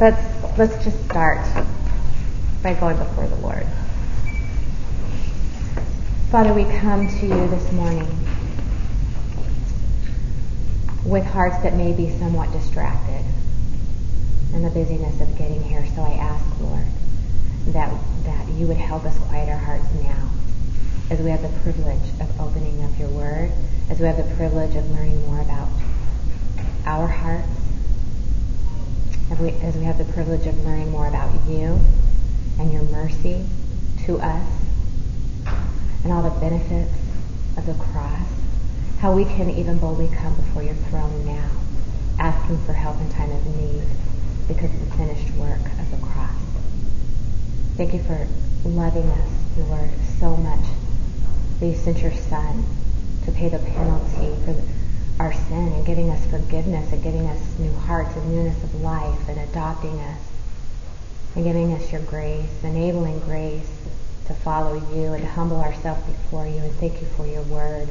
Let's, let's just start by going before the Lord. Father, we come to you this morning with hearts that may be somewhat distracted in the busyness of getting here. So I ask, Lord, that, that you would help us quiet our hearts now as we have the privilege of opening up your word, as we have the privilege of learning more about our hearts, as we, as we have the privilege of learning more about you and your mercy to us and all the benefits of the cross, how we can even boldly come before your throne now, asking for help in time of need because of the finished work of the cross. Thank you for loving us, Lord, so much that you sent your Son to pay the penalty for our sin and giving us forgiveness and giving us new hearts and newness of life and adopting us and giving us your grace, enabling grace to follow you and to humble ourselves before you. And thank you for your word.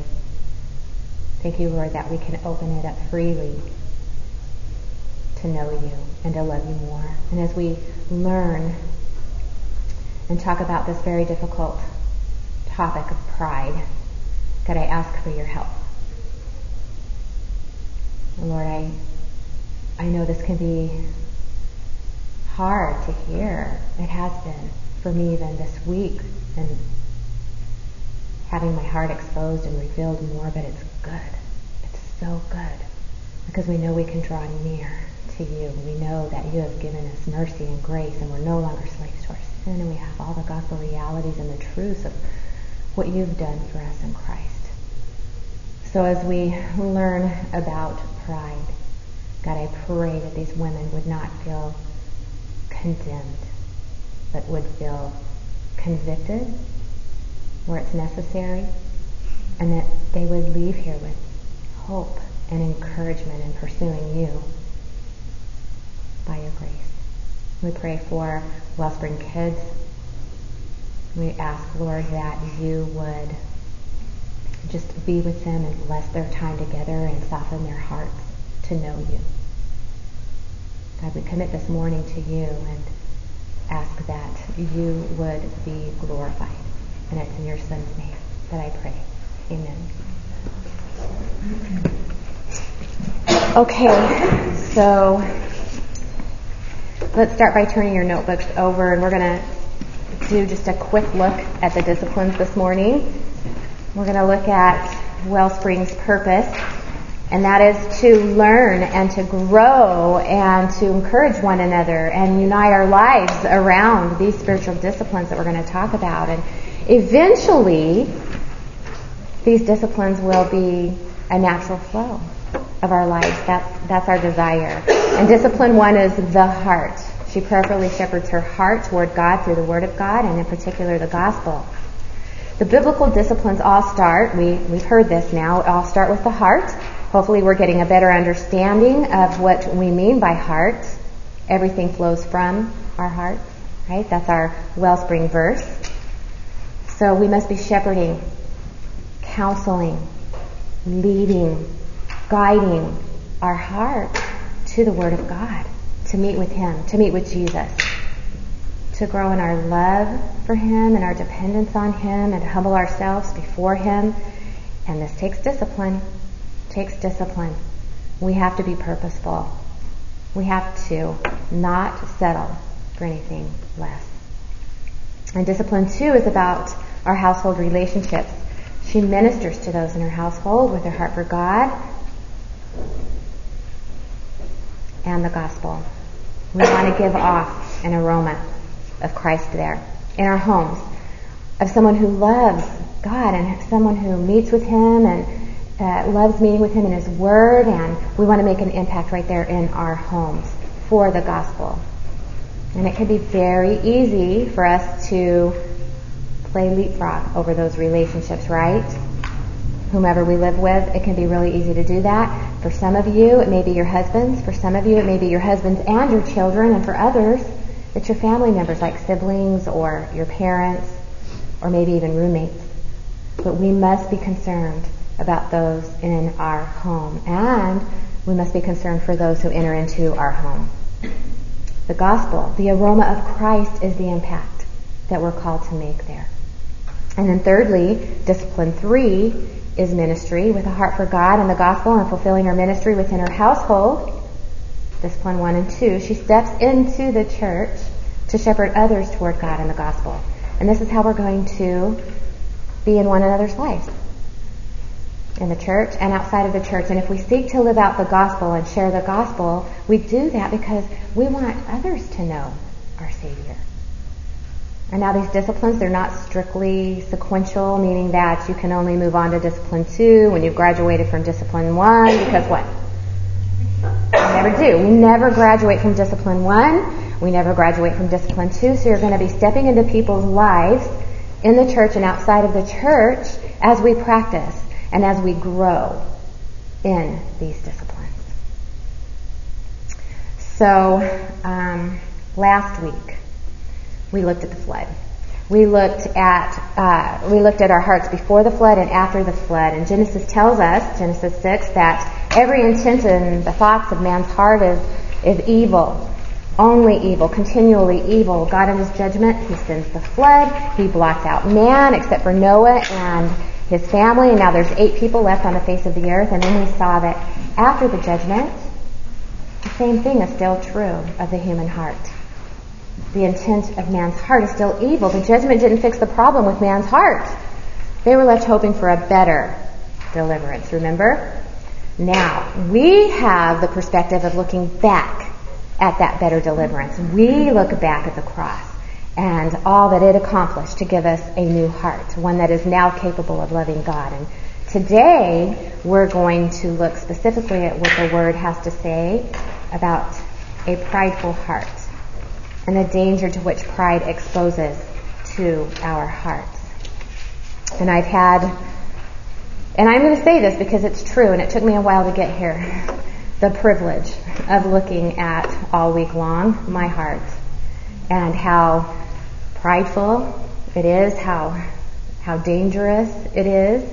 Thank you, Lord, that we can open it up freely to know you and to love you more. And as we learn and talk about this very difficult topic of pride, God, I ask for your help. Lord, I, I know this can be hard to hear. It has been for me even this week and having my heart exposed and revealed more, but it's good. It's so good because we know we can draw near to you. We know that you have given us mercy and grace and we're no longer slaves to our sin and we have all the gospel realities and the truths of what you've done for us in Christ. So as we learn about pride, God, I pray that these women would not feel condemned, but would feel convicted where it's necessary, and that they would leave here with hope and encouragement in pursuing you by your grace. We pray for Wellspring Kids. We ask, Lord, that you would just be with them and bless their time together and soften their hearts to know you. God, we commit this morning to you and ask that you would be glorified. And it's in your Son's name that I pray. Amen. Okay, so let's start by turning your notebooks over and we're going to do just a quick look at the disciplines this morning. We're going to look at Wellspring's purpose and that is to learn and to grow and to encourage one another and unite our lives around these spiritual disciplines that we're going to talk about. And eventually, these disciplines will be a natural flow of our lives. That's, that's our desire. And discipline one is the heart. She prayerfully shepherds her heart toward God through the Word of God and in particular the gospel. The biblical disciplines all start, we, we've heard this now, all start with the heart. Hopefully we're getting a better understanding of what we mean by heart. Everything flows from our hearts, right? That's our wellspring verse. So we must be shepherding, counseling, leading, guiding our heart to the Word of God, to meet with Him, to meet with Jesus, to grow in our love for Him and our dependence on Him and to humble ourselves before Him. And this takes discipline It takes discipline. We have to be purposeful. We have to not settle for anything less. And discipline two is about our household relationships. She ministers to those in her household with her heart for God and the gospel. We want to give off an aroma of Christ there in our homes, of someone who loves God and someone who meets with Him and uh, loves meeting with Him in His Word, and we want to make an impact right there in our homes for the gospel. And it can be very easy for us to play leapfrog over those relationships, right? Whomever we live with, it can be really easy to do that. For some of you, it may be your husbands. For some of you, it may be your husbands and your children. And for others, it's your family members like siblings or your parents or maybe even roommates. But we must be concerned about those in our home. And we must be concerned for those who enter into our home. the gospel. The aroma of Christ is the impact that we're called to make there. And then thirdly, discipline three is ministry with a heart for God and the gospel and fulfilling our ministry within our household. Discipline one and two, she steps into the church to shepherd others toward God and the gospel. And this is how we're going to be in one another's lives. In the church and outside of the church. And if we seek to live out the gospel and share the gospel, we do that because we want others to know our Savior. And now these disciplines, they're not strictly sequential, meaning that you can only move on to discipline two when you've graduated from discipline one, because what? We never do. We never graduate from discipline one. We never graduate from discipline two. So you're going to be stepping into people's lives in the church and outside of the church as we practice and as we grow in these disciplines. So, um, last week, we looked at the flood. We looked at uh, we looked at our hearts before the flood and after the flood. And Genesis tells us, Genesis six, that every intent and the thoughts of man's heart is is evil, only evil, continually evil. God in His judgment, He sends the flood. He blocked out man except for Noah and his family, and now there's eight people left on the face of the earth. And then we saw that after the judgment, the same thing is still true of the human heart the intent of man's heart is still evil. The judgment didn't fix the problem with man's heart. They were left hoping for a better deliverance, remember? Now, we have the perspective of looking back at that better deliverance. We look back at the cross and all that it accomplished to give us a new heart, one that is now capable of loving God. And today, we're going to look specifically at what the Word has to say about a prideful heart and the danger to which pride exposes to our hearts. And I've had, and I'm going to say this because it's true and it took me a while to get here, the privilege of looking at all week long my heart and how prideful it is, how, how dangerous it is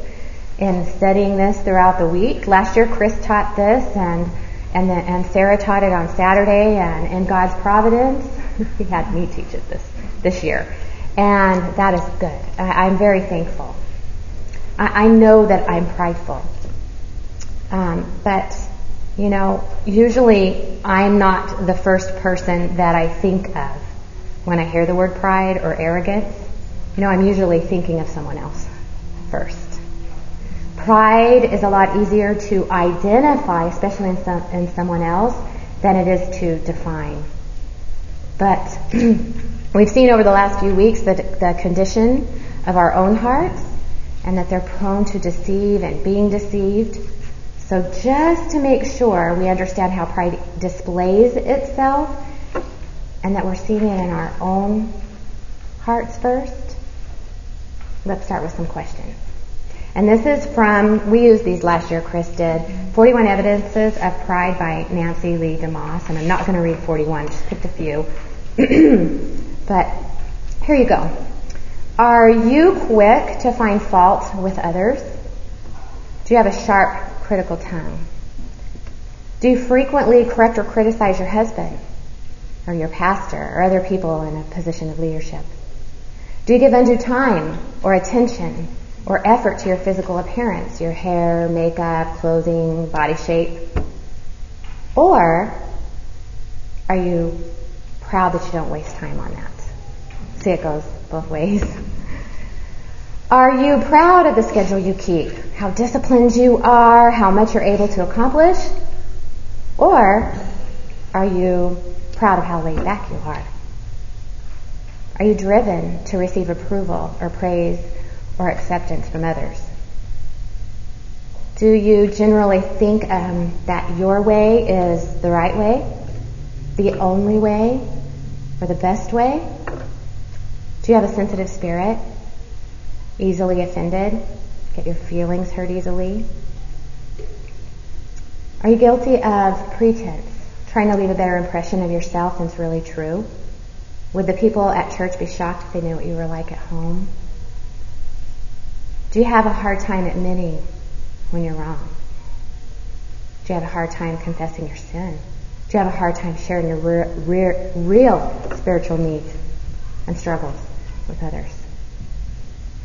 in studying this throughout the week. Last year Chris taught this and and, the, and Sarah taught it on Saturday and in God's providence he had me teach it this this year, and that is good. I, am very thankful. I, I, know that I'm prideful, um, but you know, usually I'm not the first person that I think of when I hear the word pride or arrogance. You know, I'm usually thinking of someone else first. Pride is a lot easier to identify, especially in, some, in someone else, than it is to define. But we've seen over the last few weeks that the condition of our own hearts and that they're prone to deceive and being deceived. So just to make sure we understand how pride displays itself and that we're seeing it in our own hearts first, let's start with some questions. And this is from, we used these last year, Chris did, 41 Evidences of Pride by Nancy Lee DeMoss. And I'm not going to read 41, just picked a few. but here you go. Are you quick to find fault with others? Do you have a sharp, critical tongue? Do you frequently correct or criticize your husband or your pastor or other people in a position of leadership? Do you give undue time or attention or effort to your physical appearance, your hair, makeup, clothing, body shape? Or are you proud that you don't waste time on that. See, it goes both ways. Are you proud of the schedule you keep? How disciplined you are? How much you're able to accomplish? Or are you proud of how laid back you are? Are you driven to receive approval or praise or acceptance from others? Do you generally think um, that your way is the right way, the only way, or the best way? Do you have a sensitive spirit? Easily offended? Get your feelings hurt easily? Are you guilty of pretense? Trying to leave a better impression of yourself than's really true? Would the people at church be shocked if they knew what you were like at home? Do you have a hard time admitting when you're wrong? Do you have a hard time confessing your sin? Do you have a hard time sharing your re- re- real spiritual needs and struggles with others?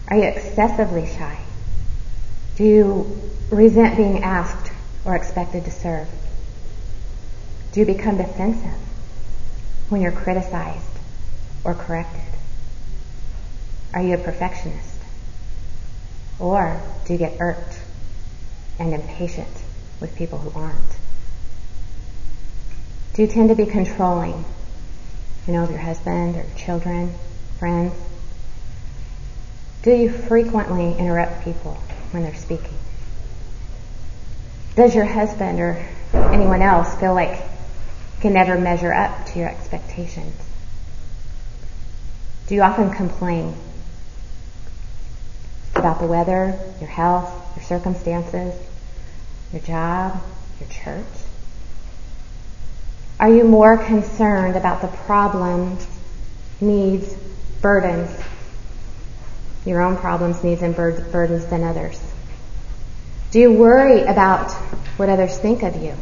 Are you excessively shy? Do you resent being asked or expected to serve? Do you become defensive when you're criticized or corrected? Are you a perfectionist? Or do you get irked and impatient with people who aren't? Do you tend to be controlling, you know, of your husband or your children, friends? Do you frequently interrupt people when they're speaking? Does your husband or anyone else feel like can never measure up to your expectations? Do you often complain about the weather, your health, your circumstances, your job, your church? Are you more concerned about the problems, needs, burdens, your own problems, needs, and bur- burdens than others? Do you worry about what others think of you?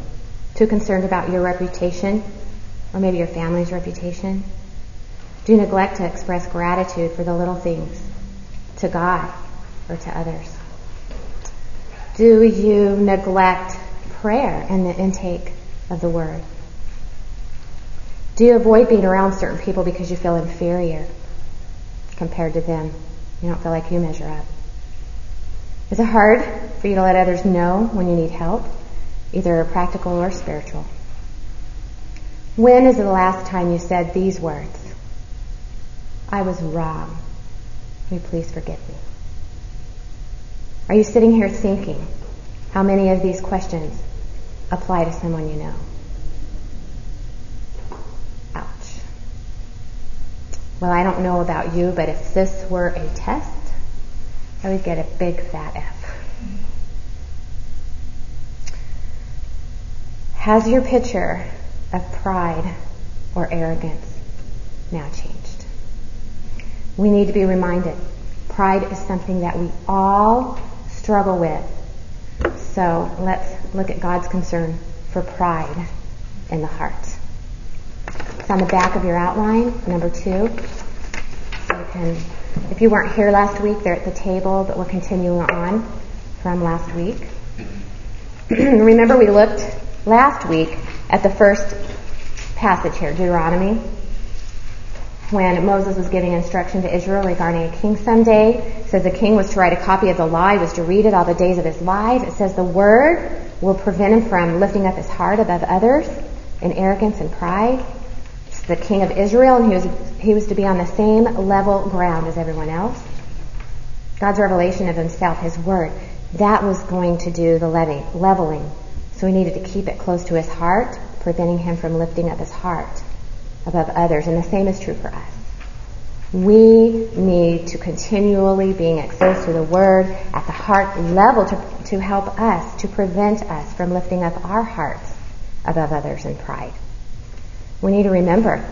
Too concerned about your reputation or maybe your family's reputation? Do you neglect to express gratitude for the little things to God or to others? Do you neglect prayer and the intake of the Word? Do you avoid being around certain people because you feel inferior compared to them? You don't feel like you measure up. Is it hard for you to let others know when you need help, either practical or spiritual? When is the last time you said these words? I was wrong. Will you please forgive me? Are you sitting here thinking how many of these questions apply to someone you know? Ouch. Well, I don't know about you, but if this were a test, I would get a big fat F. Has your picture of pride or arrogance now changed? We need to be reminded pride is something that we all struggle with. So let's look at God's concern for pride in the heart. It's on the back of your outline, number two. So you can, if you weren't here last week, they're at the table, but we're continuing on from last week. Remember we looked last week at the first passage here, Deuteronomy, when Moses was giving instruction to Israel regarding a king someday. It says the king was to write a copy of the law, he was to read it all the days of his life. It says the word will prevent him from lifting up his heart above others in arrogance and pride It's the king of Israel, and he was, he was to be on the same level ground as everyone else. God's revelation of himself, his word, that was going to do the leveling. So he needed to keep it close to his heart, preventing him from lifting up his heart above others. And the same is true for us. We need to continually being exposed to the word at the heart level to, to help us, to prevent us from lifting up our hearts above others in pride we need to remember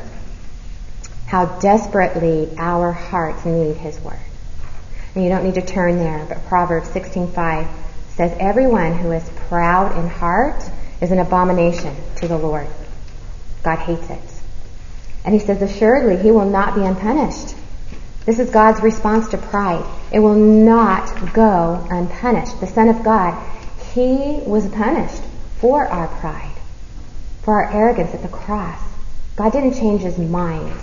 how desperately our hearts need His Word. And you don't need to turn there, but Proverbs 16:5 says, "Everyone who is proud in heart is an abomination to the Lord. God hates it." And He says, "Assuredly, He will not be unpunished." This is God's response to pride. It will not go unpunished. The Son of God, He was punished for our pride, for our arrogance at the cross. God didn't change his mind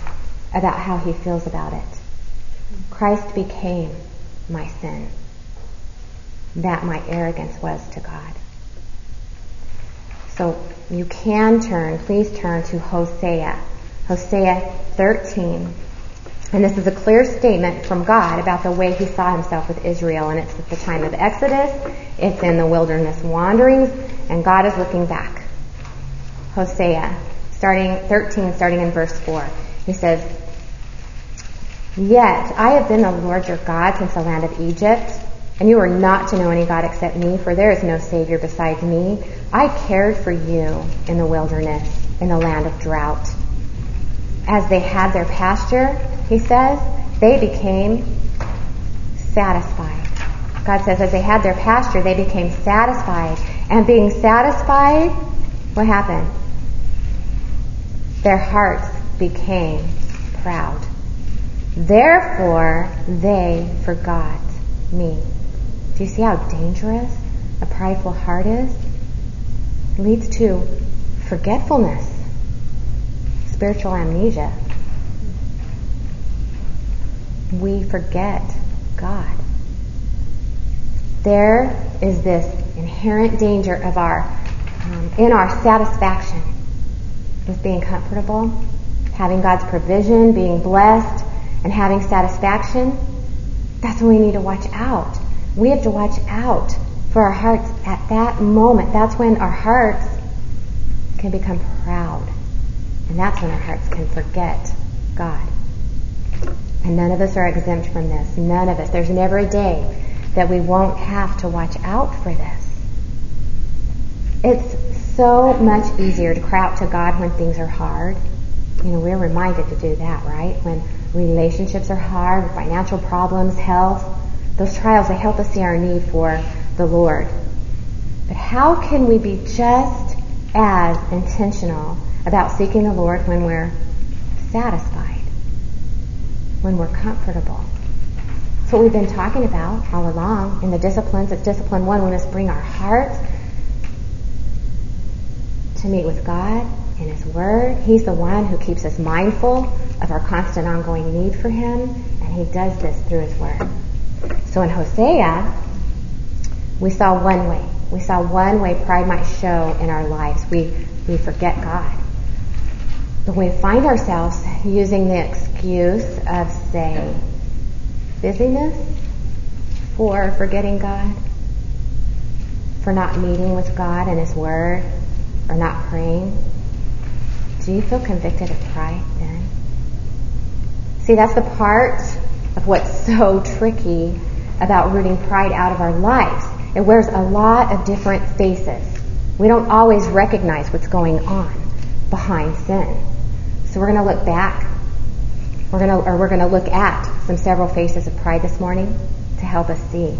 about how he feels about it. Christ became my sin. That my arrogance was to God. So you can turn, please turn to Hosea. Hosea 13. And this is a clear statement from God about the way he saw himself with Israel. And it's at the time of Exodus. It's in the wilderness wanderings. And God is looking back. Hosea starting 13, starting in verse 4. He says, Yet I have been the Lord your God since the land of Egypt, and you are not to know any God except me, for there is no Savior besides me. I cared for you in the wilderness, in the land of drought. As they had their pasture, he says, they became satisfied. God says, as they had their pasture, they became satisfied. And being satisfied, what happened? their hearts became proud. Therefore, they forgot me. Do you see how dangerous a prideful heart is? It leads to forgetfulness, spiritual amnesia. We forget God. There is this inherent danger of our, um, in our satisfaction with being comfortable, having God's provision, being blessed, and having satisfaction. That's when we need to watch out. We have to watch out for our hearts at that moment. That's when our hearts can become proud. And that's when our hearts can forget God. And none of us are exempt from this. None of us. There's never a day that we won't have to watch out for this. It's so much easier to cry out to God when things are hard. You know, we're reminded to do that, right? When relationships are hard, financial problems, health, those trials, they help us see our need for the Lord. But how can we be just as intentional about seeking the Lord when we're satisfied, when we're comfortable? That's what we've been talking about all along in the disciplines. It's discipline one. We must bring our hearts to meet with God in His Word. He's the one who keeps us mindful of our constant ongoing need for Him, and He does this through His Word. So in Hosea, we saw one way. We saw one way pride might show in our lives. We, we forget God. We find ourselves using the excuse of, say, busyness, for forgetting God, for not meeting with God and His Word, or not praying? Do you feel convicted of pride then? See, that's the part of what's so tricky about rooting pride out of our lives. It wears a lot of different faces. We don't always recognize what's going on behind sin. So we're going to look back we're going to, or we're going to look at some several faces of pride this morning to help us see.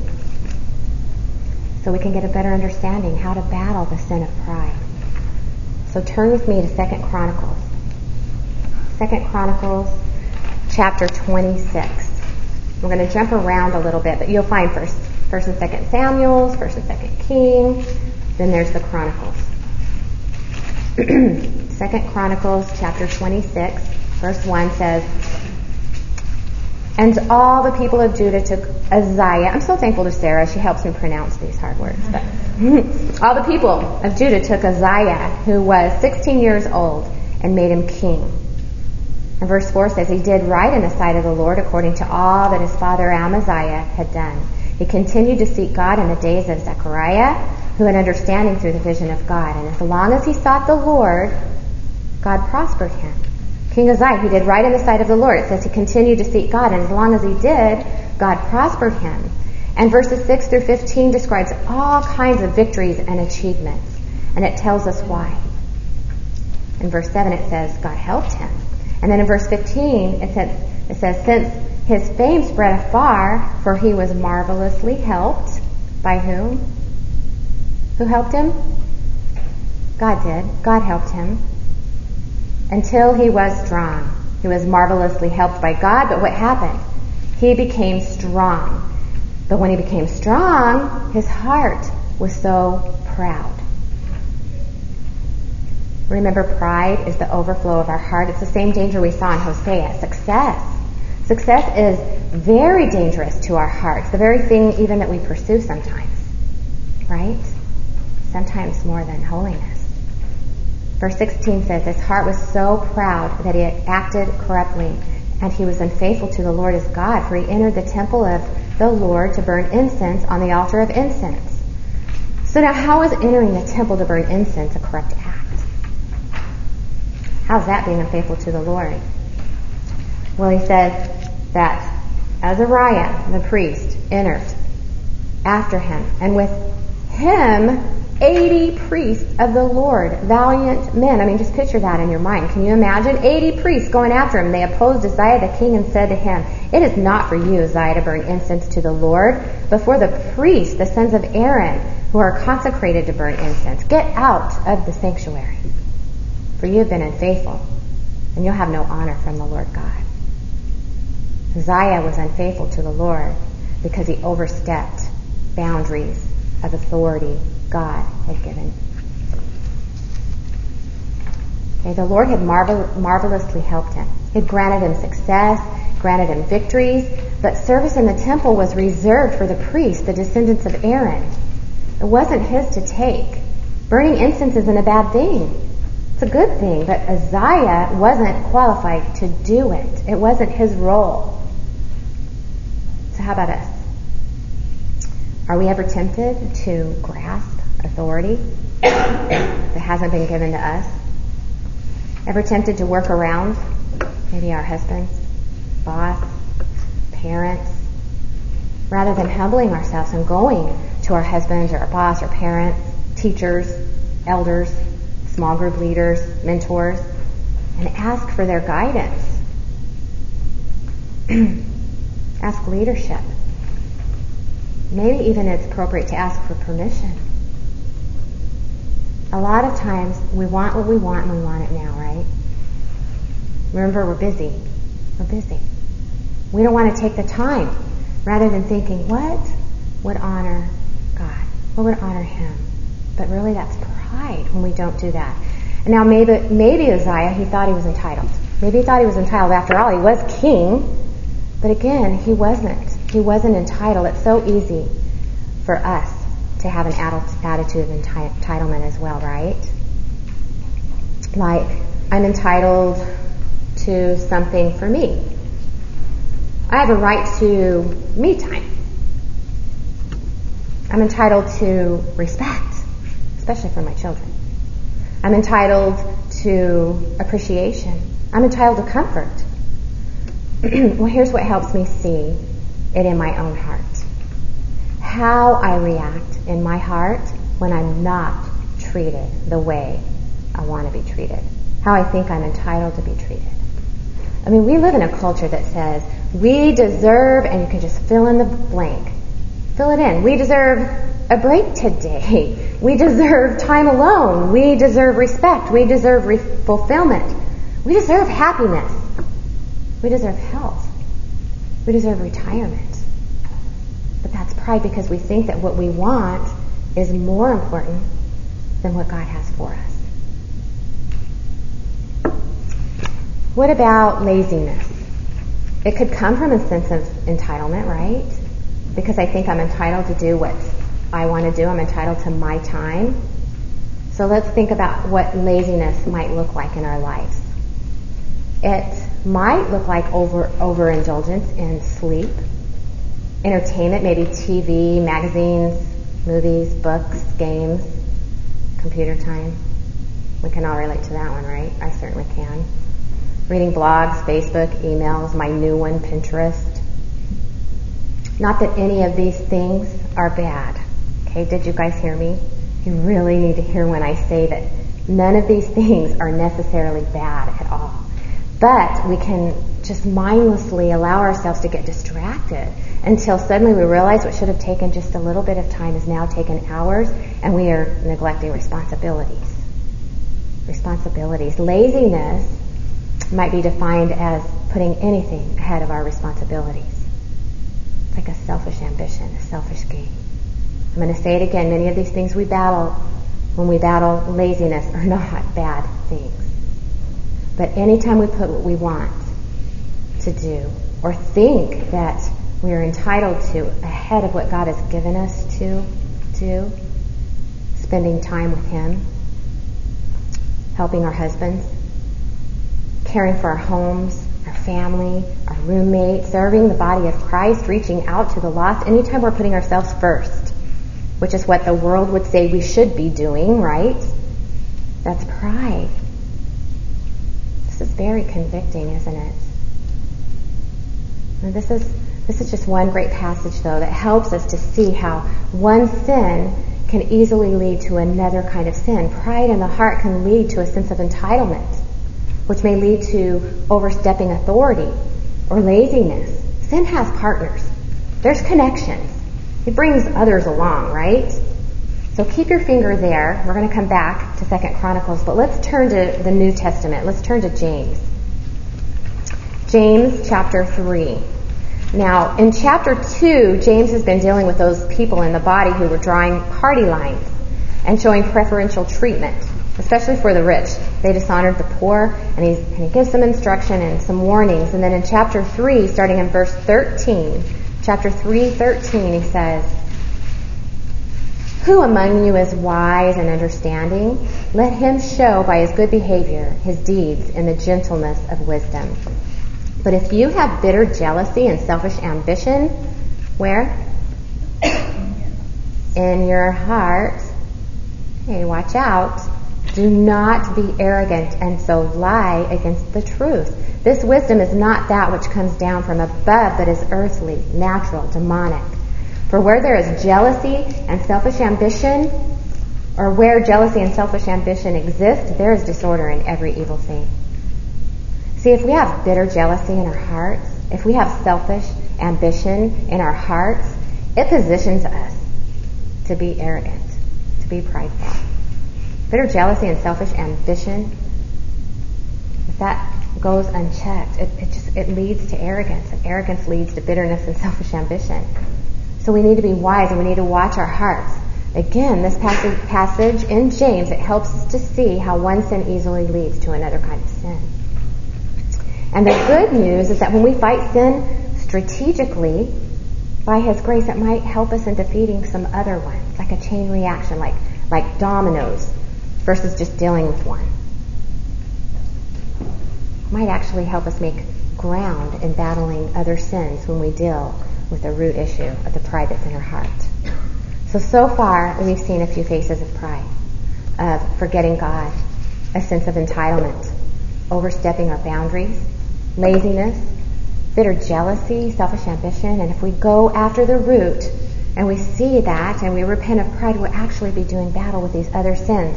So we can get a better understanding how to battle the sin of pride. So turn with me to Second Chronicles. Second Chronicles chapter 26. We're going to jump around a little bit, but you'll find first, first and second Samuel's, first and second Kings, then there's the Chronicles. second Chronicles chapter 26, verse 1 says, and all the people of Judah took Uzziah. I'm so thankful to Sarah. She helps me pronounce these hard words. But all the people of Judah took Uzziah, who was 16 years old, and made him king. And verse 4 says, He did right in the sight of the Lord according to all that his father Amaziah had done. He continued to seek God in the days of Zechariah, who had understanding through the vision of God. And as long as he sought the Lord, God prospered him. King Uzziah, he did right in the sight of the Lord. It says he continued to seek God, and as long as he did, God prospered him. And verses 6 through 15 describes all kinds of victories and achievements, and it tells us why. In verse 7 it says God helped him. And then in verse 15 it says, it says since his fame spread afar, for he was marvelously helped. By whom? Who helped him? God did. God helped him until he was strong. He was marvelously helped by God, but what happened? He became strong. But when he became strong, his heart was so proud. Remember, pride is the overflow of our heart. It's the same danger we saw in Hosea. Success. Success is very dangerous to our hearts, the very thing even that we pursue sometimes. Right? Sometimes more than holiness. Verse 16 says, His heart was so proud that he acted corruptly, and he was unfaithful to the Lord his God, for he entered the temple of the Lord to burn incense on the altar of incense. So now, how is entering the temple to burn incense a corrupt act? How's that being unfaithful to the Lord? Well, he says that Azariah, the priest, entered after him, and with him 80 priests of the Lord, valiant men. I mean, just picture that in your mind. Can you imagine? 80 priests going after him. They opposed Uzziah the king and said to him, It is not for you, Uzziah, to burn incense to the Lord, but for the priests, the sons of Aaron, who are consecrated to burn incense. Get out of the sanctuary, for you have been unfaithful. and you'll have no honor from the Lord God. Uzziah was unfaithful to the Lord because he overstepped boundaries of authority God had given. Okay, the Lord had marvel- marvelously helped him. He had granted him success, granted him victories, but service in the temple was reserved for the priests, the descendants of Aaron. It wasn't his to take. Burning incense isn't a bad thing. It's a good thing, but Uzziah wasn't qualified to do it. It wasn't his role. So how about us? Are we ever tempted to grasp authority that hasn't been given to us? Ever tempted to work around maybe our husbands, boss, parents, rather than humbling ourselves and going to our husbands or our boss or parents, teachers, elders, small group leaders, mentors, and ask for their guidance. ask leadership. Maybe even it's appropriate to ask for permission. A lot of times we want what we want and we want it now, right? Remember, we're busy. We're busy. We don't want to take the time rather than thinking, what would honor God? What would honor Him? But really, that's pride when we don't do that. And now, maybe, maybe Uzziah, he thought he was entitled. Maybe he thought he was entitled. After all, he was king. But again, he wasn't. He wasn't entitled. It's so easy for us to have an attitude of entitlement as well, right? Like, I'm entitled to something for me. I have a right to me time. I'm entitled to respect, especially for my children. I'm entitled to appreciation. I'm entitled to comfort. well, here's what helps me see it in my own heart. How I react in my heart when I'm not treated the way I want to be treated. How I think I'm entitled to be treated. I mean, we live in a culture that says we deserve, and you can just fill in the blank. Fill it in. We deserve a break today. We deserve time alone. We deserve respect. We deserve re- fulfillment. We deserve happiness. We deserve health. We deserve retirement. But that's pride because we think that what we want is more important than what God has for us. What about laziness? It could come from a sense of entitlement, right? Because I think I'm entitled to do what I want to do. I'm entitled to my time. So let's think about what laziness might look like in our lives. It might look like over overindulgence in sleep, entertainment, maybe TV, magazines, movies, books, games, computer time. We can all relate to that one, right? I certainly can reading blogs, Facebook, emails, my new one, Pinterest. Not that any of these things are bad. Okay, did you guys hear me? You really need to hear when I say that none of these things are necessarily bad at all. But we can just mindlessly allow ourselves to get distracted until suddenly we realize what should have taken just a little bit of time is now taken hours and we are neglecting responsibilities. Responsibilities. Laziness might be defined as putting anything ahead of our responsibilities. It's like a selfish ambition, a selfish gain. I'm going to say it again. Many of these things we battle when we battle laziness are not bad things. But anytime we put what we want to do or think that we are entitled to ahead of what God has given us to do, spending time with Him, helping our husbands, caring for our homes, our family, our roommates, serving the body of Christ, reaching out to the lost, anytime we're putting ourselves first, which is what the world would say we should be doing, right? That's pride. Very convicting, isn't it? And this is this is just one great passage though that helps us to see how one sin can easily lead to another kind of sin. Pride in the heart can lead to a sense of entitlement which may lead to overstepping authority or laziness. Sin has partners. There's connections. It brings others along, right? So keep your finger there. We're going to come back to Second Chronicles, but let's turn to the New Testament. Let's turn to James. James chapter 3. Now, in chapter 2, James has been dealing with those people in the body who were drawing party lines and showing preferential treatment, especially for the rich. They dishonored the poor, and, and he gives some instruction and some warnings. And then in chapter 3, starting in verse 13, chapter 3, 13, he says, Who among you is wise and understanding? Let him show by his good behavior his deeds in the gentleness of wisdom. But if you have bitter jealousy and selfish ambition, where? In your heart. Hey, watch out. Do not be arrogant and so lie against the truth. This wisdom is not that which comes down from above, but is earthly, natural, demonic. For where there is jealousy and selfish ambition, or where jealousy and selfish ambition exist, there is disorder in every evil thing. See, if we have bitter jealousy in our hearts, if we have selfish ambition in our hearts, it positions us to be arrogant, to be prideful. Bitter jealousy and selfish ambition, if that goes unchecked, it, it just it leads to arrogance, and arrogance leads to bitterness and selfish ambition. So we need to be wise and we need to watch our hearts. Again, this passage, passage in James, it helps us to see how one sin easily leads to another kind of sin. And the good news is that when we fight sin strategically, by His grace, it might help us in defeating some other ones, like a chain reaction, like, like dominoes, versus just dealing with one. It might actually help us make ground in battling other sins when we deal with the root issue of the pride that's in her heart. So, so far, we've seen a few faces of pride, of forgetting God, a sense of entitlement, overstepping our boundaries, laziness, bitter jealousy, selfish ambition, and if we go after the root and we see that and we repent of pride, we'll actually be doing battle with these other sins.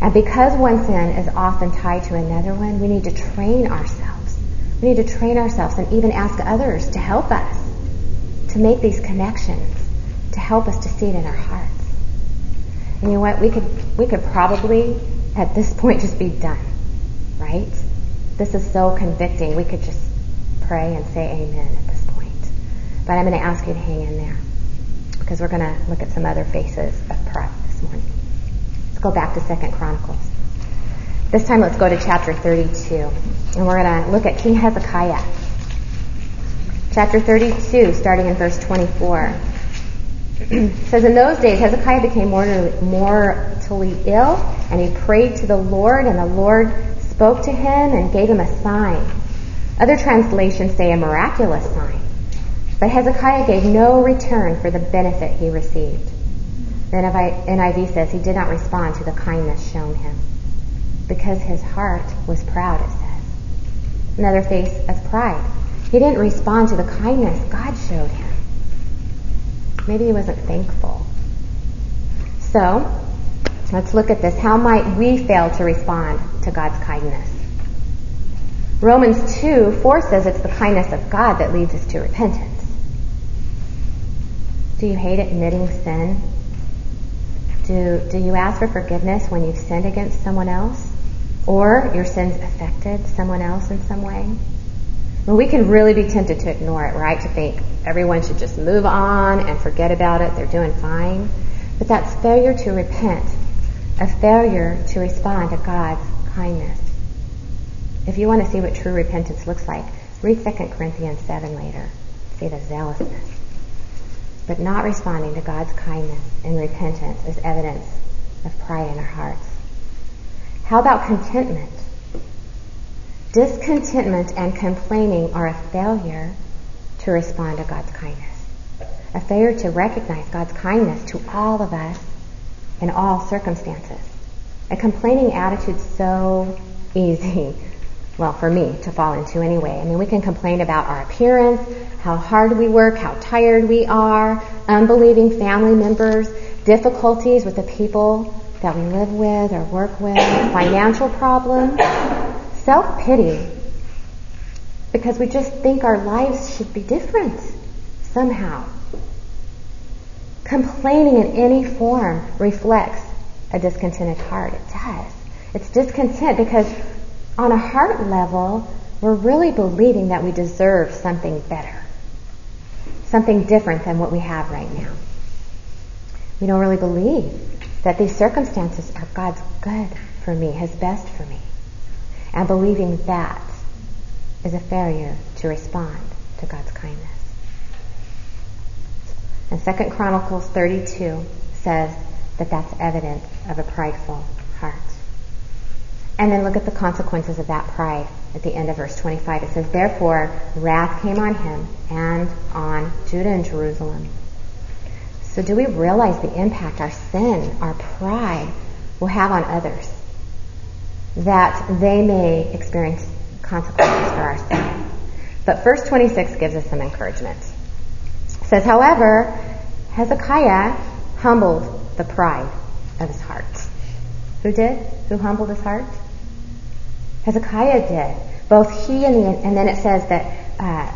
And because one sin is often tied to another one, we need to train ourselves. We need to train ourselves and even ask others to help us to make these connections, to help us to see it in our hearts. And you know what? We could we could probably at this point just be done, right? This is so convicting. We could just pray and say amen at this point. But I'm going to ask you to hang in there because we're going to look at some other faces of pride this morning. Let's go back to Second Chronicles. This time let's go to chapter 32 and we're going to look at King Hezekiah. Chapter 32 starting in verse 24. says in those days Hezekiah became mortally ill and he prayed to the Lord and the Lord spoke to him and gave him a sign. Other translations say a miraculous sign. But Hezekiah gave no return for the benefit he received. The NIV says he did not respond to the kindness shown him because his heart was proud, it says. Another face of pride. He didn't respond to the kindness God showed him. Maybe he wasn't thankful. So, Let's look at this. How might we fail to respond to God's kindness? Romans 2 4 says it's the kindness of God that leads us to repentance. Do you hate admitting sin? Do, do you ask for forgiveness when you've sinned against someone else? Or your sins affected someone else in some way? Well, we can really be tempted to ignore it, right? To think everyone should just move on and forget about it. They're doing fine. But that's failure to repent a failure to respond to God's kindness. If you want to see what true repentance looks like, read 2 Corinthians 7 later. See the zealousness. But not responding to God's kindness and repentance is evidence of pride in our hearts. How about contentment? Discontentment and complaining are a failure to respond to God's kindness. A failure to recognize God's kindness to all of us in all circumstances. A complaining attitude's so easy, well, for me to fall into anyway. I mean, we can complain about our appearance, how hard we work, how tired we are, unbelieving family members, difficulties with the people that we live with or work with, financial problems, self-pity, because we just think our lives should be different somehow. Complaining in any form reflects a discontented heart. It does. It's discontent because on a heart level, we're really believing that we deserve something better, something different than what we have right now. We don't really believe that these circumstances are God's good for me, His best for me. And believing that is a failure to respond to God's kindness. And 2 Chronicles 32 says that that's evidence of a prideful heart. And then look at the consequences of that pride at the end of verse 25. It says, Therefore, wrath came on him and on Judah and Jerusalem. So do we realize the impact our sin, our pride, will have on others? That they may experience consequences for our sin. But verse 26 gives us some encouragement. It says, However, Hezekiah humbled the pride of his heart. Who did? Who humbled his heart? Hezekiah did. Both he and the, and then it says that uh,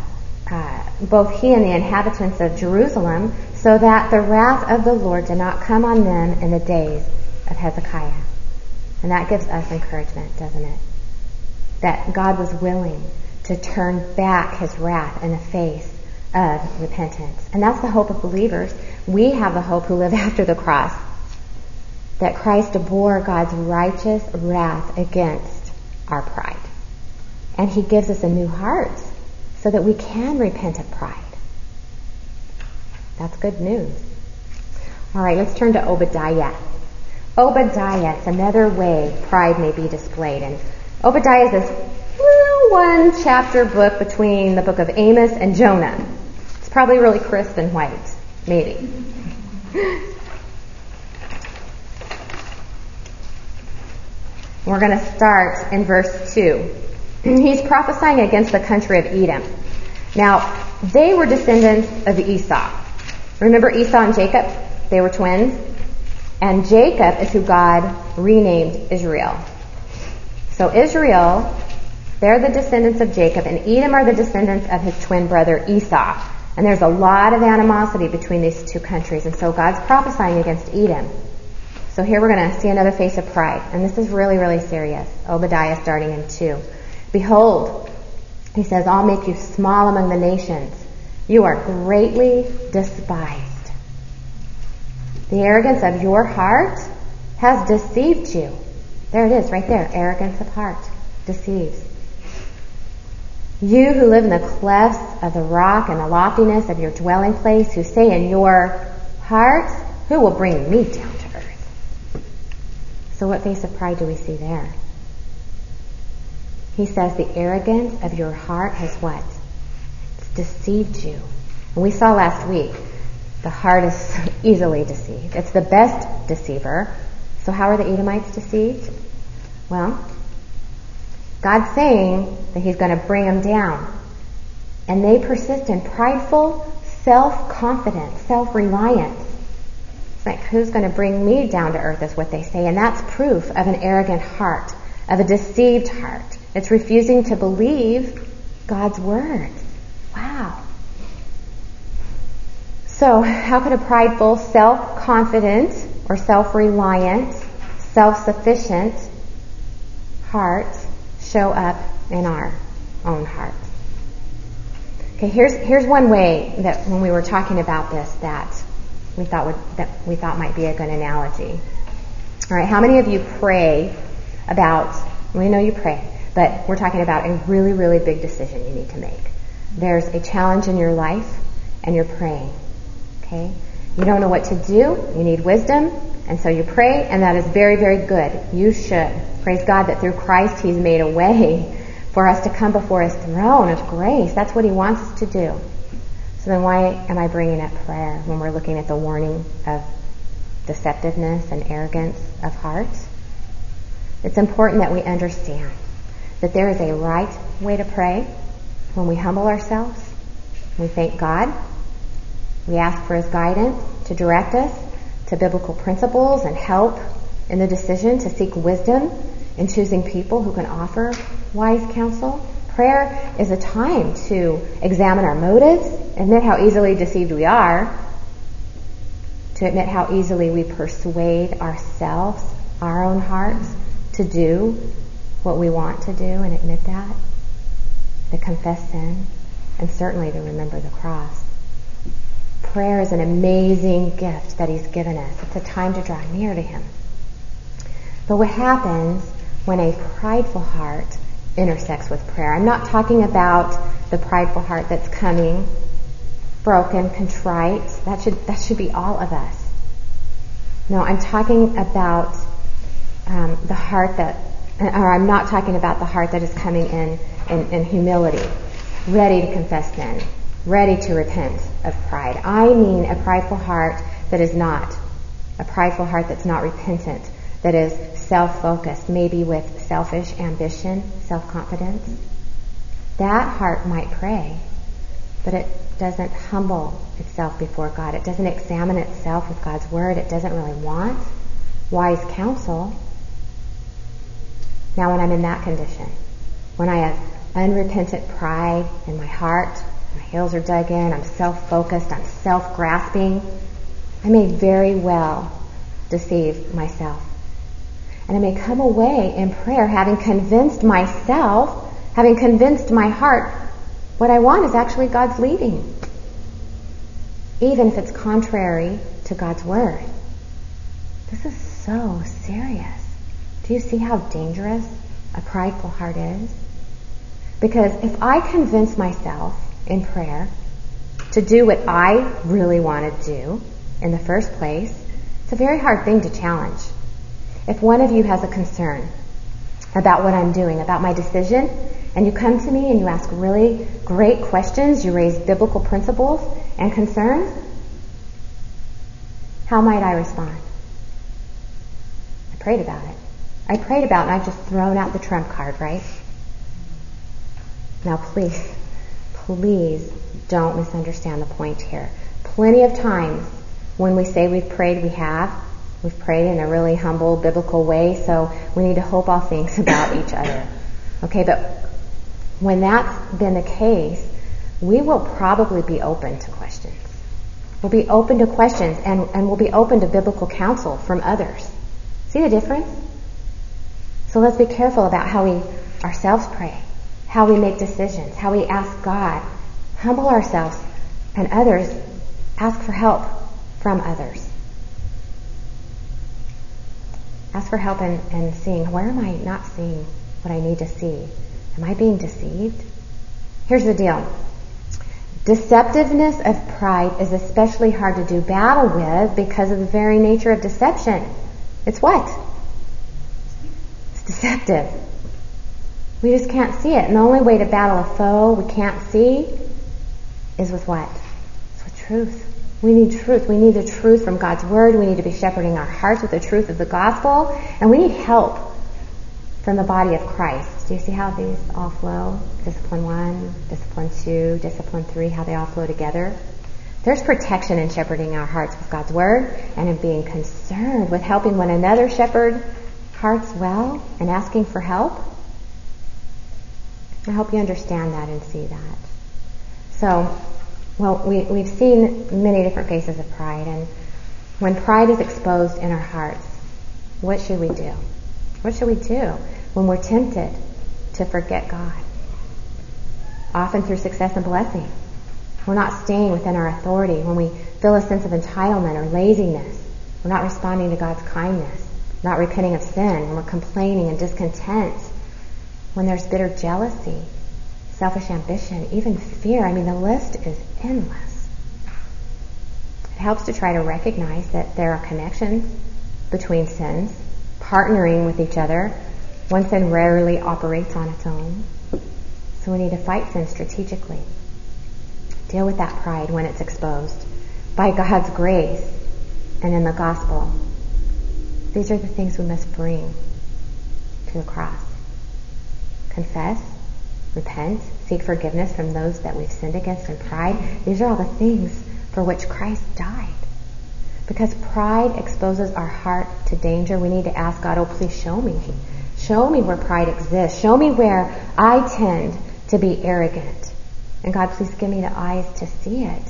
uh, both he and the inhabitants of Jerusalem, so that the wrath of the Lord did not come on them in the days of Hezekiah. And that gives us encouragement, doesn't it? That God was willing to turn back his wrath in the face of repentance. And that's the hope of believers. We have the hope who live after the cross. That Christ bore God's righteous wrath against our pride. And he gives us a new heart so that we can repent of pride. That's good news. All right, let's turn to Obadiah. Obadiah, it's another way pride may be displayed. And Obadiah is this little one chapter book between the book of Amos and Jonah. It's probably really crisp and white, maybe. We're going to start in verse 2. He's prophesying against the country of Edom. Now, they were descendants of Esau. Remember Esau and Jacob? They were twins. And Jacob is who God renamed Israel. So Israel, they're the descendants of Jacob, and Edom are the descendants of his twin brother Esau. And there's a lot of animosity between these two countries, and so God's prophesying against Edom. So here we're going to see another face of pride, and this is really, really serious. Obadiah starting in 2. Behold, he says, I'll make you small among the nations. You are greatly despised. The arrogance of your heart has deceived you. There it is, right there. Arrogance of heart deceives. You who live in the clefts of the rock and the loftiness of your dwelling place, who say in your hearts, Who will bring me down to earth? So, what face of pride do we see there? He says the arrogance of your heart has what? It's deceived you. And we saw last week, the heart is easily deceived. It's the best deceiver. So how are the Edomites deceived? Well, God's saying that He's going to bring them down. And they persist in prideful, self-confidence, self-reliance. It's like, who's going to bring me down to earth is what they say. And that's proof of an arrogant heart, of a deceived heart. It's refusing to believe God's word. Wow. So, how could a prideful, self-confident, or self-reliant, self-sufficient heart show up in our own hearts? Okay, here's here's one way that when we were talking about this that we thought would that we thought might be a good analogy. All right, how many of you pray about? We know you pray but we're talking about a really, really big decision you need to make. There's a challenge in your life and you're praying. Okay? You don't know what to do. You need wisdom. And so you pray and that is very, very good. You should. Praise God that through Christ He's made a way for us to come before His throne of grace. That's what He wants us to do. So then why am I bringing up prayer when we're looking at the warning of deceptiveness and arrogance of heart? It's important that we understand that there is a right way to pray when we humble ourselves. We thank God. We ask for His guidance to direct us to biblical principles and help in the decision to seek wisdom in choosing people who can offer wise counsel. Prayer is a time to examine our motives, admit how easily deceived we are, to admit how easily we persuade ourselves, our own hearts, to do what we want to do and admit that. To confess sin, and certainly to remember the cross. Prayer is an amazing gift that He's given us. It's a time to draw near to Him. But what happens when a prideful heart intersects with prayer? I'm not talking about the prideful heart that's coming, broken, contrite. That should, that should be all of us. No, I'm talking about um, the heart that, or I'm not talking about the heart that is coming in, in, in humility, ready to confess sin, ready to repent of pride. I mean a prideful heart that is not, a prideful heart that's not repentant, that is self-focused, maybe with selfish ambition, self-confidence. That heart might pray, but it doesn't humble itself before God. It doesn't examine itself with God's word. It doesn't really want wise counsel. Now, when I'm in that condition, when I have unrepentant pride in my heart, my heels are dug in, I'm self-focused, I'm self-grasping, I may very well deceive myself. And I may come away in prayer having convinced myself, having convinced my heart, what I want is actually God's leading. Even if it's contrary to God's word. This is so serious. Do you see how dangerous a prideful heart is? Because if I convince myself in prayer to do what I really want to do in the first place, it's a very hard thing to challenge. If one of you has a concern about what I'm doing, about my decision, and you come to me and you ask really great questions, you raise biblical principles and concerns, how might I respond? I prayed about it. I prayed about it and I've just thrown out the trump card, right? Now please, please don't misunderstand the point here. Plenty of times when we say we've prayed, we have. We've prayed in a really humble biblical way, so we need to hope all things about each other. Okay, but when that's been the case, we will probably be open to questions. We'll be open to questions and, and we'll be open to biblical counsel from others. See the difference? So let's be careful about how we ourselves pray, how we make decisions, how we ask God, humble ourselves, and others ask for help from others. Ask for help in, in seeing where am I not seeing what I need to see? Am I being deceived? Here's the deal. Deceptiveness of pride is especially hard to do battle with because of the very nature of deception. It's what? It's deceptive. We just can't see it. And the only way to battle a foe we can't see is with what? It's with truth. We need truth. We need the truth from God's Word. We need to be shepherding our hearts with the truth of the gospel. And we need help from the body of Christ. Do you see how these all flow? Discipline one, discipline two, discipline three, how they all flow together? There's protection in shepherding our hearts with God's Word and in being concerned with helping one another shepherd hearts well and asking for help. I hope you understand that and see that. So, well, we, we've seen many different faces of pride, and when pride is exposed in our hearts, what should we do? What should we do when we're tempted to forget God? Often through success and blessing. We're not staying within our authority when we feel a sense of entitlement or laziness. We're not responding to God's kindness not repenting of sin, and we're complaining and discontent, when there's bitter jealousy, selfish ambition, even fear. I mean, the list is endless. It helps to try to recognize that there are connections between sins, partnering with each other. One sin rarely operates on its own. So we need to fight sin strategically. Deal with that pride when it's exposed by God's grace and in the gospel these are the things we must bring to the cross. Confess, repent, seek forgiveness from those that we've sinned against in pride. These are all the things for which Christ died. Because pride exposes our heart to danger, we need to ask God, oh, please show me. Show me where pride exists. Show me where I tend to be arrogant. And God, please give me the eyes to see it.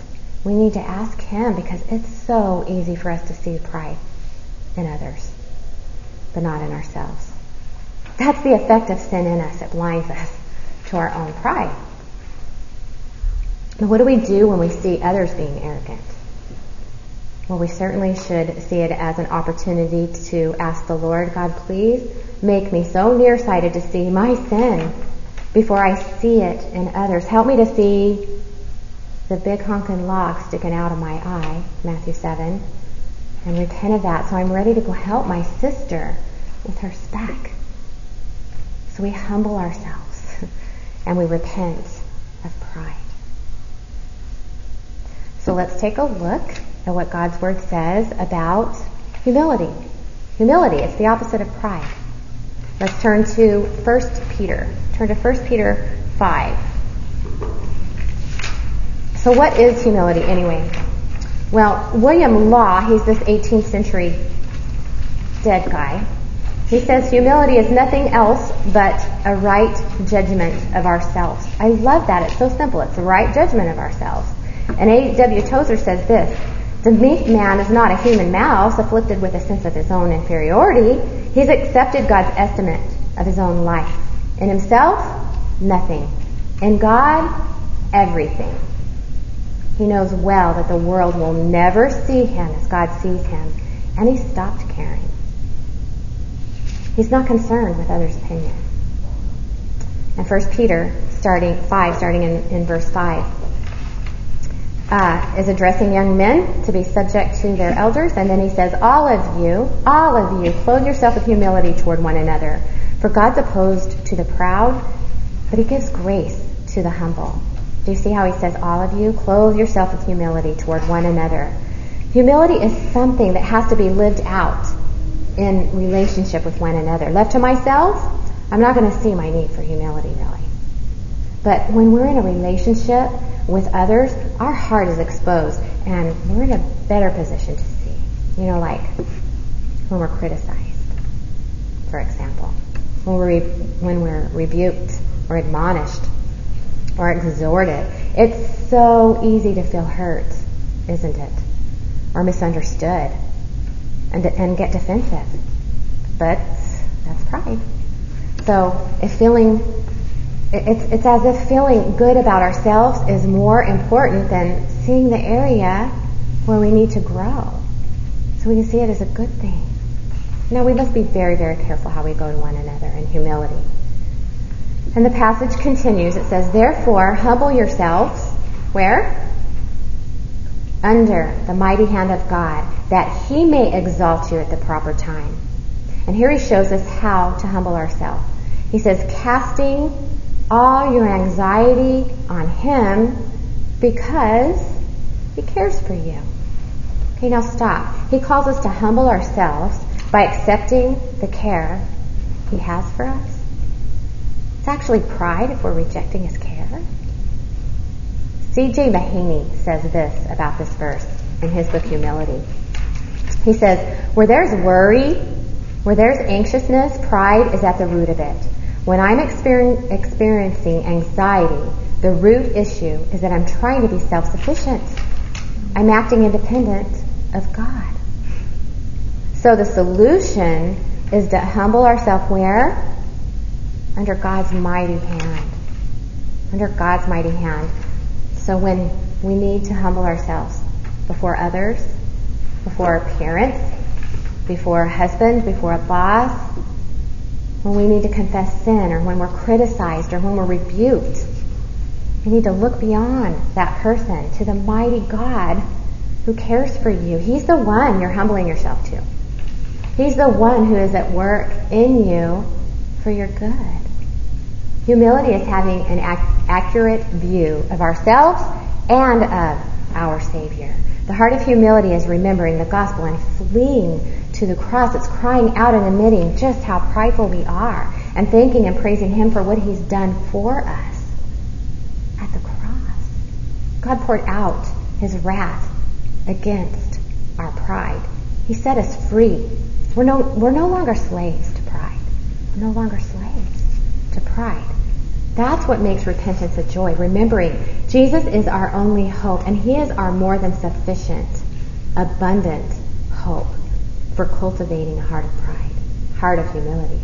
We need to ask Him because it's so easy for us to see pride in others, but not in ourselves. That's the effect of sin in us. It blinds us to our own pride. And what do we do when we see others being arrogant? Well, we certainly should see it as an opportunity to ask the Lord, God, please make me so nearsighted to see my sin before I see it in others. Help me to see the big honking log sticking out of my eye, Matthew 7, and repent of that so I'm ready to go help my sister with her speck. So we humble ourselves and we repent of pride. So let's take a look at what God's Word says about humility. Humility, it's the opposite of pride. Let's turn to 1 Peter. Turn to 1 Peter 5. So what is humility anyway? Well, William Law, he's this 18th century dead guy. He says humility is nothing else but a right judgment of ourselves. I love that. It's so simple. It's a right judgment of ourselves. And A.W. Tozer says this, the meek man is not a human mouse afflicted with a sense of his own inferiority. He's accepted God's estimate of his own life. In himself, nothing. In God, everything. He knows well that the world will never see him as God sees him, and he stopped caring. He's not concerned with others' opinion. And 1 Peter, starting 5, starting in, in verse 5, uh, is addressing young men to be subject to their elders, and then he says, All of you, all of you, clothe yourself with humility toward one another. For God's opposed to the proud, but he gives grace to the humble. Do you see how he says, All of you, clothe yourself with humility toward one another? Humility is something that has to be lived out in relationship with one another. Left to myself, I'm not going to see my need for humility really. But when we're in a relationship with others, our heart is exposed and we're in a better position to see. You know, like when we're criticized, for example, when we're, when we're rebuked or admonished or exhorted. It's so easy to feel hurt, isn't it? Or misunderstood and, and get defensive. But that's pride. So if feeling it's, it's as if feeling good about ourselves is more important than seeing the area where we need to grow. So we can see it as a good thing. Now we must be very, very careful how we go to one another in humility. And the passage continues. It says, Therefore, humble yourselves. Where? Under the mighty hand of God, that he may exalt you at the proper time. And here he shows us how to humble ourselves. He says, casting all your anxiety on Him because He cares for you. Okay, now stop. He calls us to humble ourselves by accepting the care He has for us. It's actually pride if we're rejecting His care. C.J. Mahaney says this about this verse in his book Humility. He says, where there's worry, where there's anxiousness, pride is at the root of it. When I'm exper- experiencing anxiety, the root issue is that I'm trying to be self-sufficient. I'm acting independent of God. So the solution is to humble ourselves where? Under God's mighty hand. Under God's mighty hand. So when we need to humble ourselves before others, before our parents, before a husband, before a boss, when we need to confess sin or when we're criticized or when we're rebuked. we need to look beyond that person to the mighty God who cares for you. He's the one you're humbling yourself to. He's the one who is at work in you for your good. Humility is having an ac- accurate view of ourselves and of our Savior. The heart of humility is remembering the gospel and fleeing to the cross. It's crying out and admitting just how prideful we are and thanking and praising Him for what He's done for us at the cross. God poured out His wrath against our pride. He set us free. We're no, we're no longer slaves to pride. We're no longer slaves to pride. That's what makes repentance a joy. Remembering Jesus is our only hope and He is our more than sufficient, abundant hope for cultivating a heart of pride, heart of humility,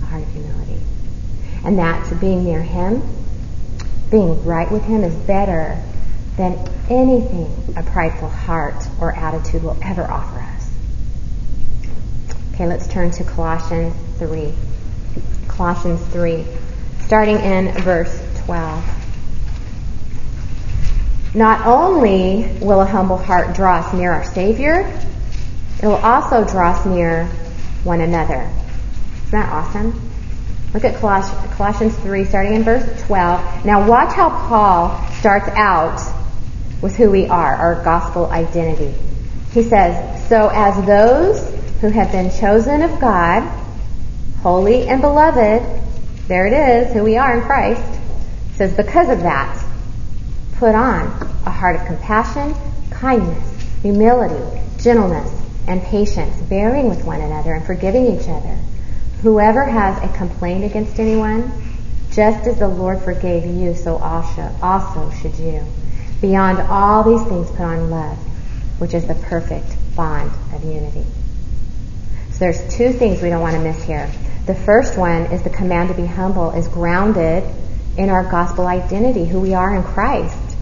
a heart of humility. And that being near Him, being right with Him is better than anything a prideful heart or attitude will ever offer us. Okay, let's turn to Colossians 3. Colossians 3, starting in verse 12. Not only will a humble heart draw us near our Savior, it will also draw us near one another. Isn't that awesome? Look at Colossians 3, starting in verse 12. Now watch how Paul starts out with who we are, our gospel identity. He says, So as those who have been chosen of God, holy and beloved, there it is, who we are in Christ, It says, because of that, put on a heart of compassion, kindness, humility, gentleness, and patience, bearing with one another and forgiving each other. Whoever has a complaint against anyone, just as the Lord forgave you, so also, also should you. Beyond all these things, put on love, which is the perfect bond of unity. So there's two things we don't want to miss here. The first one is the command to be humble is grounded in our gospel identity, who we are in Christ.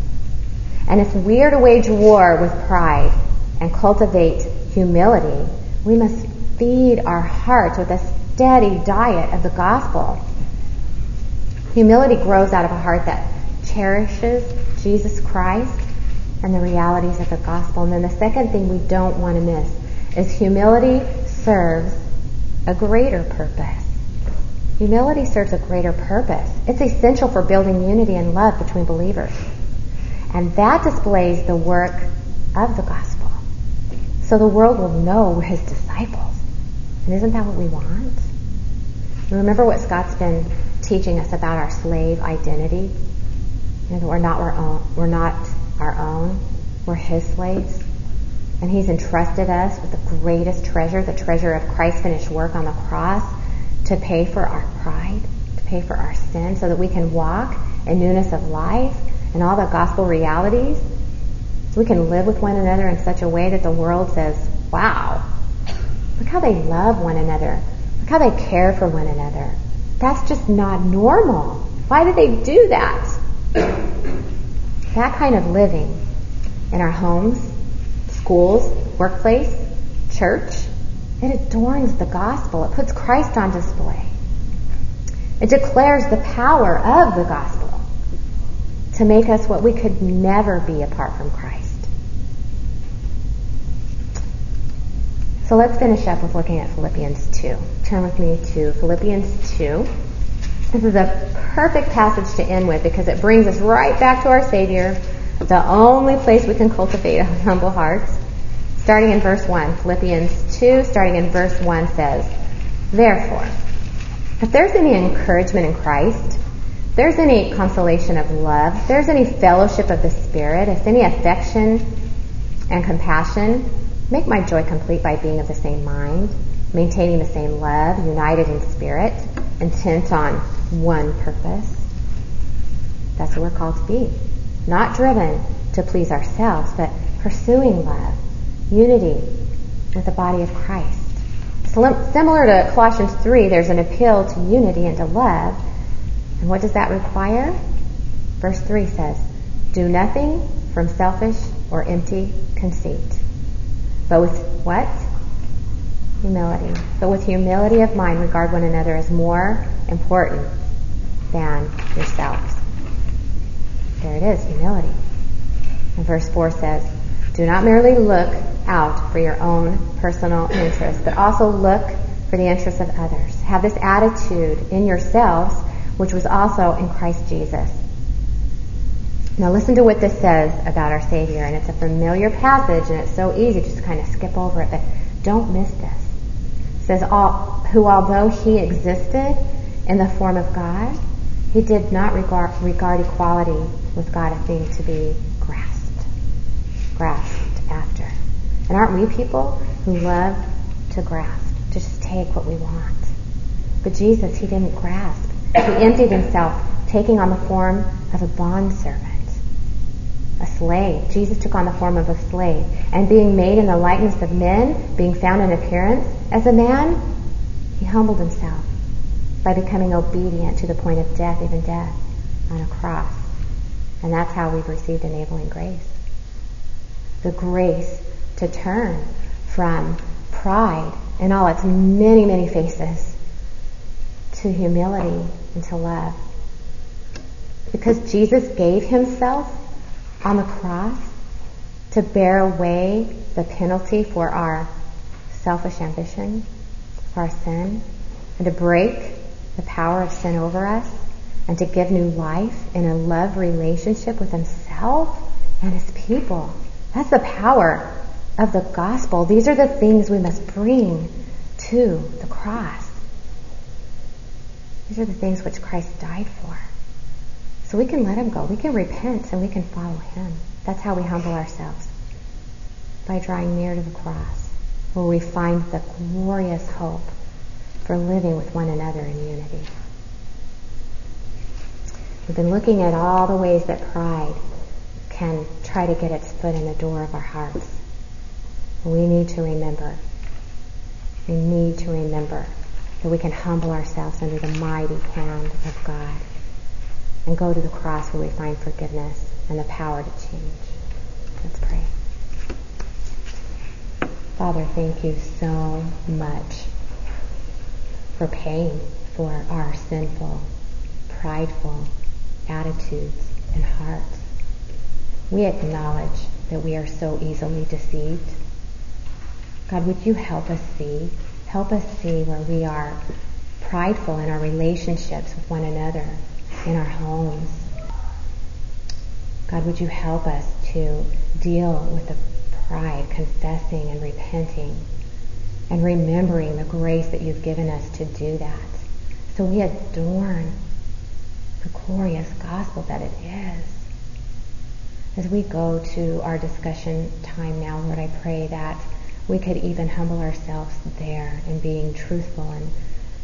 And if we are to wage war with pride and cultivate humility, we must feed our hearts with a steady diet of the gospel. Humility grows out of a heart that cherishes Jesus Christ and the realities of the gospel. And then the second thing we don't want to miss is humility serves a greater purpose. Humility serves a greater purpose. It's essential for building unity and love between believers. And that displays the work of the gospel. So the world will know we're his disciples. And isn't that what we want? Remember what Scott's been teaching us about our slave identity? You know, that we're not our own, we're not our own. We're his slaves. And he's entrusted us with the greatest treasure, the treasure of Christ's finished work on the cross, to pay for our pride, to pay for our sin, so that we can walk in newness of life and all the gospel realities. We can live with one another in such a way that the world says, wow, look how they love one another. Look how they care for one another. That's just not normal. Why do they do that? that kind of living in our homes, schools, workplace, church, it adorns the gospel. It puts Christ on display. It declares the power of the gospel to make us what we could never be apart from Christ. So let's finish up with looking at Philippians 2. Turn with me to Philippians 2. This is a perfect passage to end with because it brings us right back to our Savior, the only place we can cultivate a humble heart. Starting in verse 1, Philippians 2, starting in verse 1 says, Therefore, if there's any encouragement in Christ, there's any consolation of love, there's any fellowship of the Spirit, if any affection and compassion, make my joy complete by being of the same mind, maintaining the same love, united in spirit, intent on one purpose. That's what we're called to be. Not driven to please ourselves, but pursuing love, unity with the body of Christ. Similar to Colossians 3, there's an appeal to unity and to love. And what does that require? Verse 3 says, Do nothing from selfish or empty conceit, but with what? Humility. But with humility of mind, regard one another as more important than yourselves. There it is, humility. And verse 4 says, Do not merely look out for your own personal interests, but also look for the interests of others. Have this attitude in yourselves, which was also in Christ Jesus. Now listen to what this says about our Savior, and it's a familiar passage, and it's so easy to just kind of skip over it, but don't miss this. It says, who although he existed in the form of God, he did not regard, regard equality with God a thing to be grasped, grasped after. And aren't we people who love to grasp, to just take what we want? But Jesus, he didn't grasp. He emptied himself, taking on the form of a bondservant, a slave. Jesus took on the form of a slave. And being made in the likeness of men, being found in appearance as a man, he humbled himself by becoming obedient to the point of death, even death on a cross. And that's how we've received enabling grace. The grace to turn from pride in all its many, many faces to humility and to love. Because Jesus gave himself on the cross to bear away the penalty for our selfish ambition, for our sin, and to break the power of sin over us, and to give new life in a love relationship with himself and his people. That's the power of the gospel. These are the things we must bring to the cross. These are the things which Christ died for. So we can let him go. We can repent and we can follow him. That's how we humble ourselves. By drawing near to the cross, where we find the glorious hope for living with one another in unity. We've been looking at all the ways that pride can try to get its foot in the door of our hearts. We need to remember. We need to remember that we can humble ourselves under the mighty hand of God and go to the cross where we find forgiveness and the power to change. Let's pray. Father, thank you so much for paying for our sinful, prideful attitudes and hearts. We acknowledge that we are so easily deceived. God, would you help us see? Help us see where we are prideful in our relationships with one another, in our homes. God, would you help us to deal with the pride, confessing and repenting, and remembering the grace that you've given us to do that. So we adorn the glorious gospel that it is. As we go to our discussion time now, Lord, I pray that we could even humble ourselves there in being truthful and,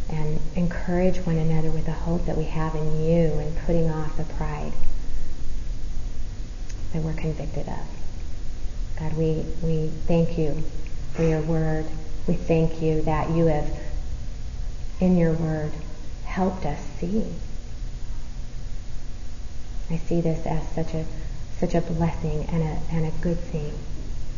and encourage one another with the hope that we have in you and putting off the pride that we're convicted of. God, we, we thank you for your word. We thank you that you have, in your word, helped us see. I see this as such a such a blessing and a, and a good thing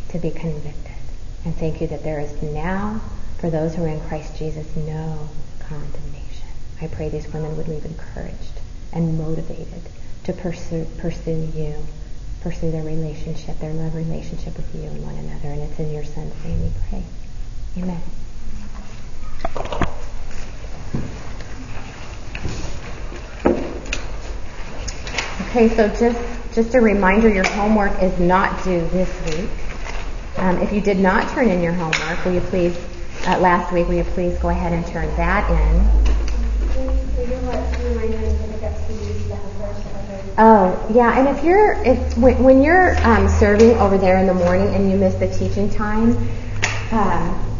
to be convicted. And thank you that there is now, for those who are in Christ Jesus, no condemnation. I pray these women would leave encouraged and motivated to pursue, pursue you, pursue their relationship, their love relationship with you and one another. And it's in your Son's name we pray. Amen. Okay, so just just a reminder, your homework is not due this week. Um, if you did not turn in your homework, will you please, uh, last week, will you please go ahead and turn that in? Oh, yeah, and if you're, if when, when you're um, serving over there in the morning and you miss the teaching time, um,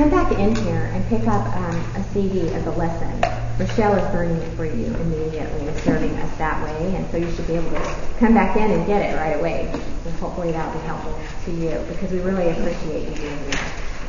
come back in here and pick up um, a CD of the lesson. Rochelle is burning it for you immediately serving us that way, and so you should be able to come back in and get it right away. And hopefully that will be helpful to you because we really appreciate you being here.